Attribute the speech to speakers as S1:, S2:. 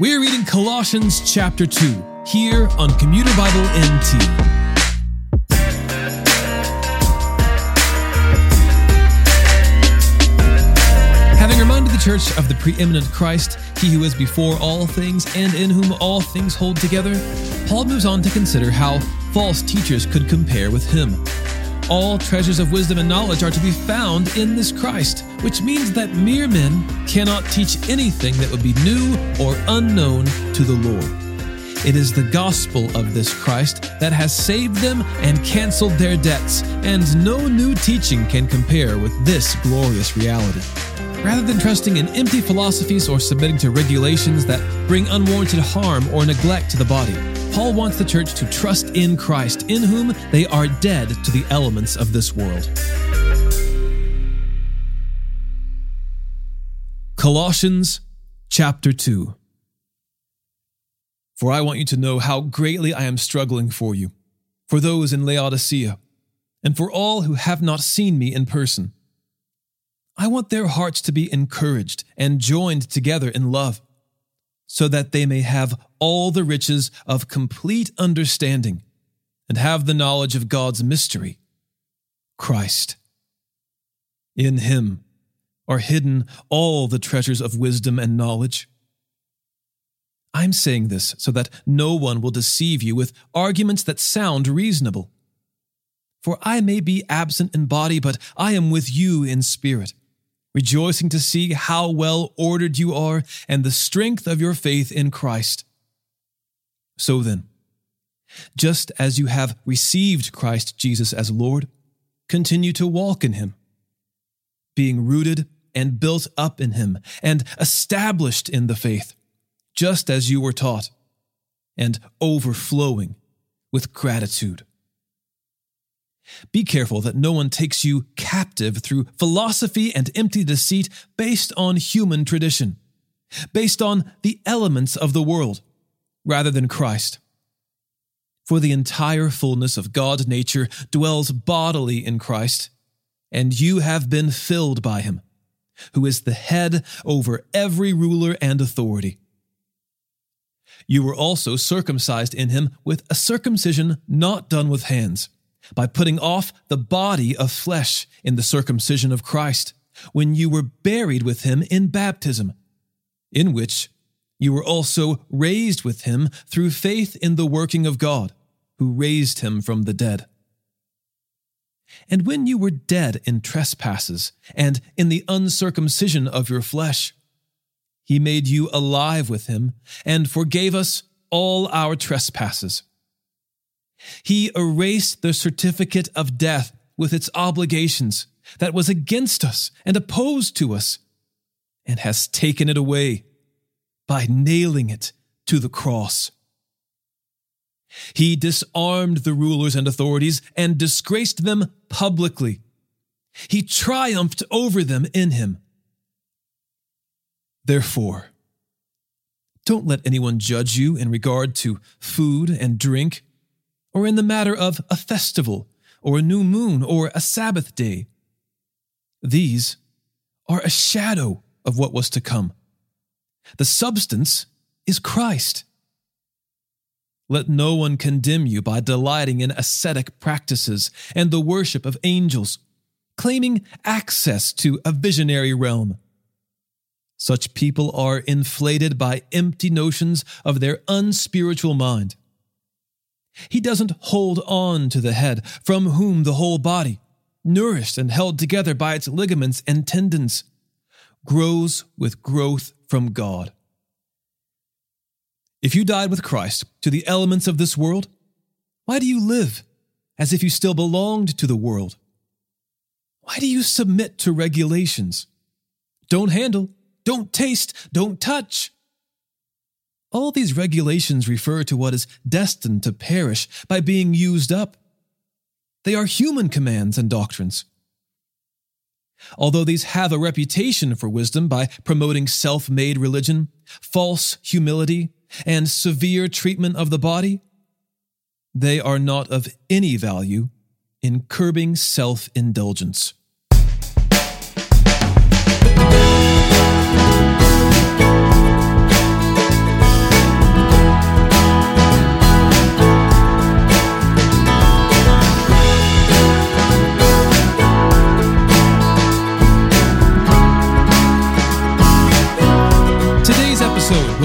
S1: We're reading Colossians chapter 2 here on Commuter Bible NT. Having reminded the church of the preeminent Christ, he who is before all things and in whom all things hold together, Paul moves on to consider how false teachers could compare with him. All treasures of wisdom and knowledge are to be found in this Christ, which means that mere men cannot teach anything that would be new or unknown to the Lord. It is the gospel of this Christ that has saved them and canceled their debts, and no new teaching can compare with this glorious reality. Rather than trusting in empty philosophies or submitting to regulations that bring unwarranted harm or neglect to the body, Paul wants the church to trust in Christ, in whom they are dead to the elements of this world. Colossians chapter 2 For I want you to know how greatly I am struggling for you, for those in Laodicea, and for all who have not seen me in person. I want their hearts to be encouraged and joined together in love so that they may have all the riches of complete understanding and have the knowledge of God's mystery, Christ. In him are hidden all the treasures of wisdom and knowledge. I'm saying this so that no one will deceive you with arguments that sound reasonable. For I may be absent in body, but I am with you in spirit rejoicing to see how well ordered you are and the strength of your faith in Christ. So then, just as you have received Christ Jesus as Lord, continue to walk in him, being rooted and built up in him and established in the faith, just as you were taught, and overflowing with gratitude. Be careful that no one takes you captive through philosophy and empty deceit based on human tradition, based on the elements of the world, rather than Christ. For the entire fullness of God's nature dwells bodily in Christ, and you have been filled by him, who is the head over every ruler and authority. You were also circumcised in him with a circumcision not done with hands by putting off the body of flesh in the circumcision of Christ, when you were buried with him in baptism, in which you were also raised with him through faith in the working of God, who raised him from the dead. And when you were dead in trespasses and in the uncircumcision of your flesh, he made you alive with him and forgave us all our trespasses he erased the certificate of death with its obligations that was against us and opposed to us, and has taken it away by nailing it to the cross. He disarmed the rulers and authorities and disgraced them publicly. He triumphed over them in him. Therefore, don't let anyone judge you in regard to food and drink or in the matter of a festival, or a new moon, or a Sabbath day. These are a shadow of what was to come. The substance is Christ. Let no one condemn you by delighting in ascetic practices and the worship of angels, claiming access to a visionary realm. Such people are inflated by empty notions of their unspiritual mind he doesn't hold on to the head, from whom the whole body, nourished and held together by its ligaments and tendons, grows with growth from God. If you died with Christ to the elements of this world, why do you live as if you still belonged to the world? Why do you submit to regulations? Don't handle, don't taste, don't touch. All these regulations refer to what is destined to perish by being used up. They are human commands and doctrines. Although these have a reputation for wisdom by promoting self made religion, false humility, and severe treatment of the body, they are not of any value in curbing self indulgence.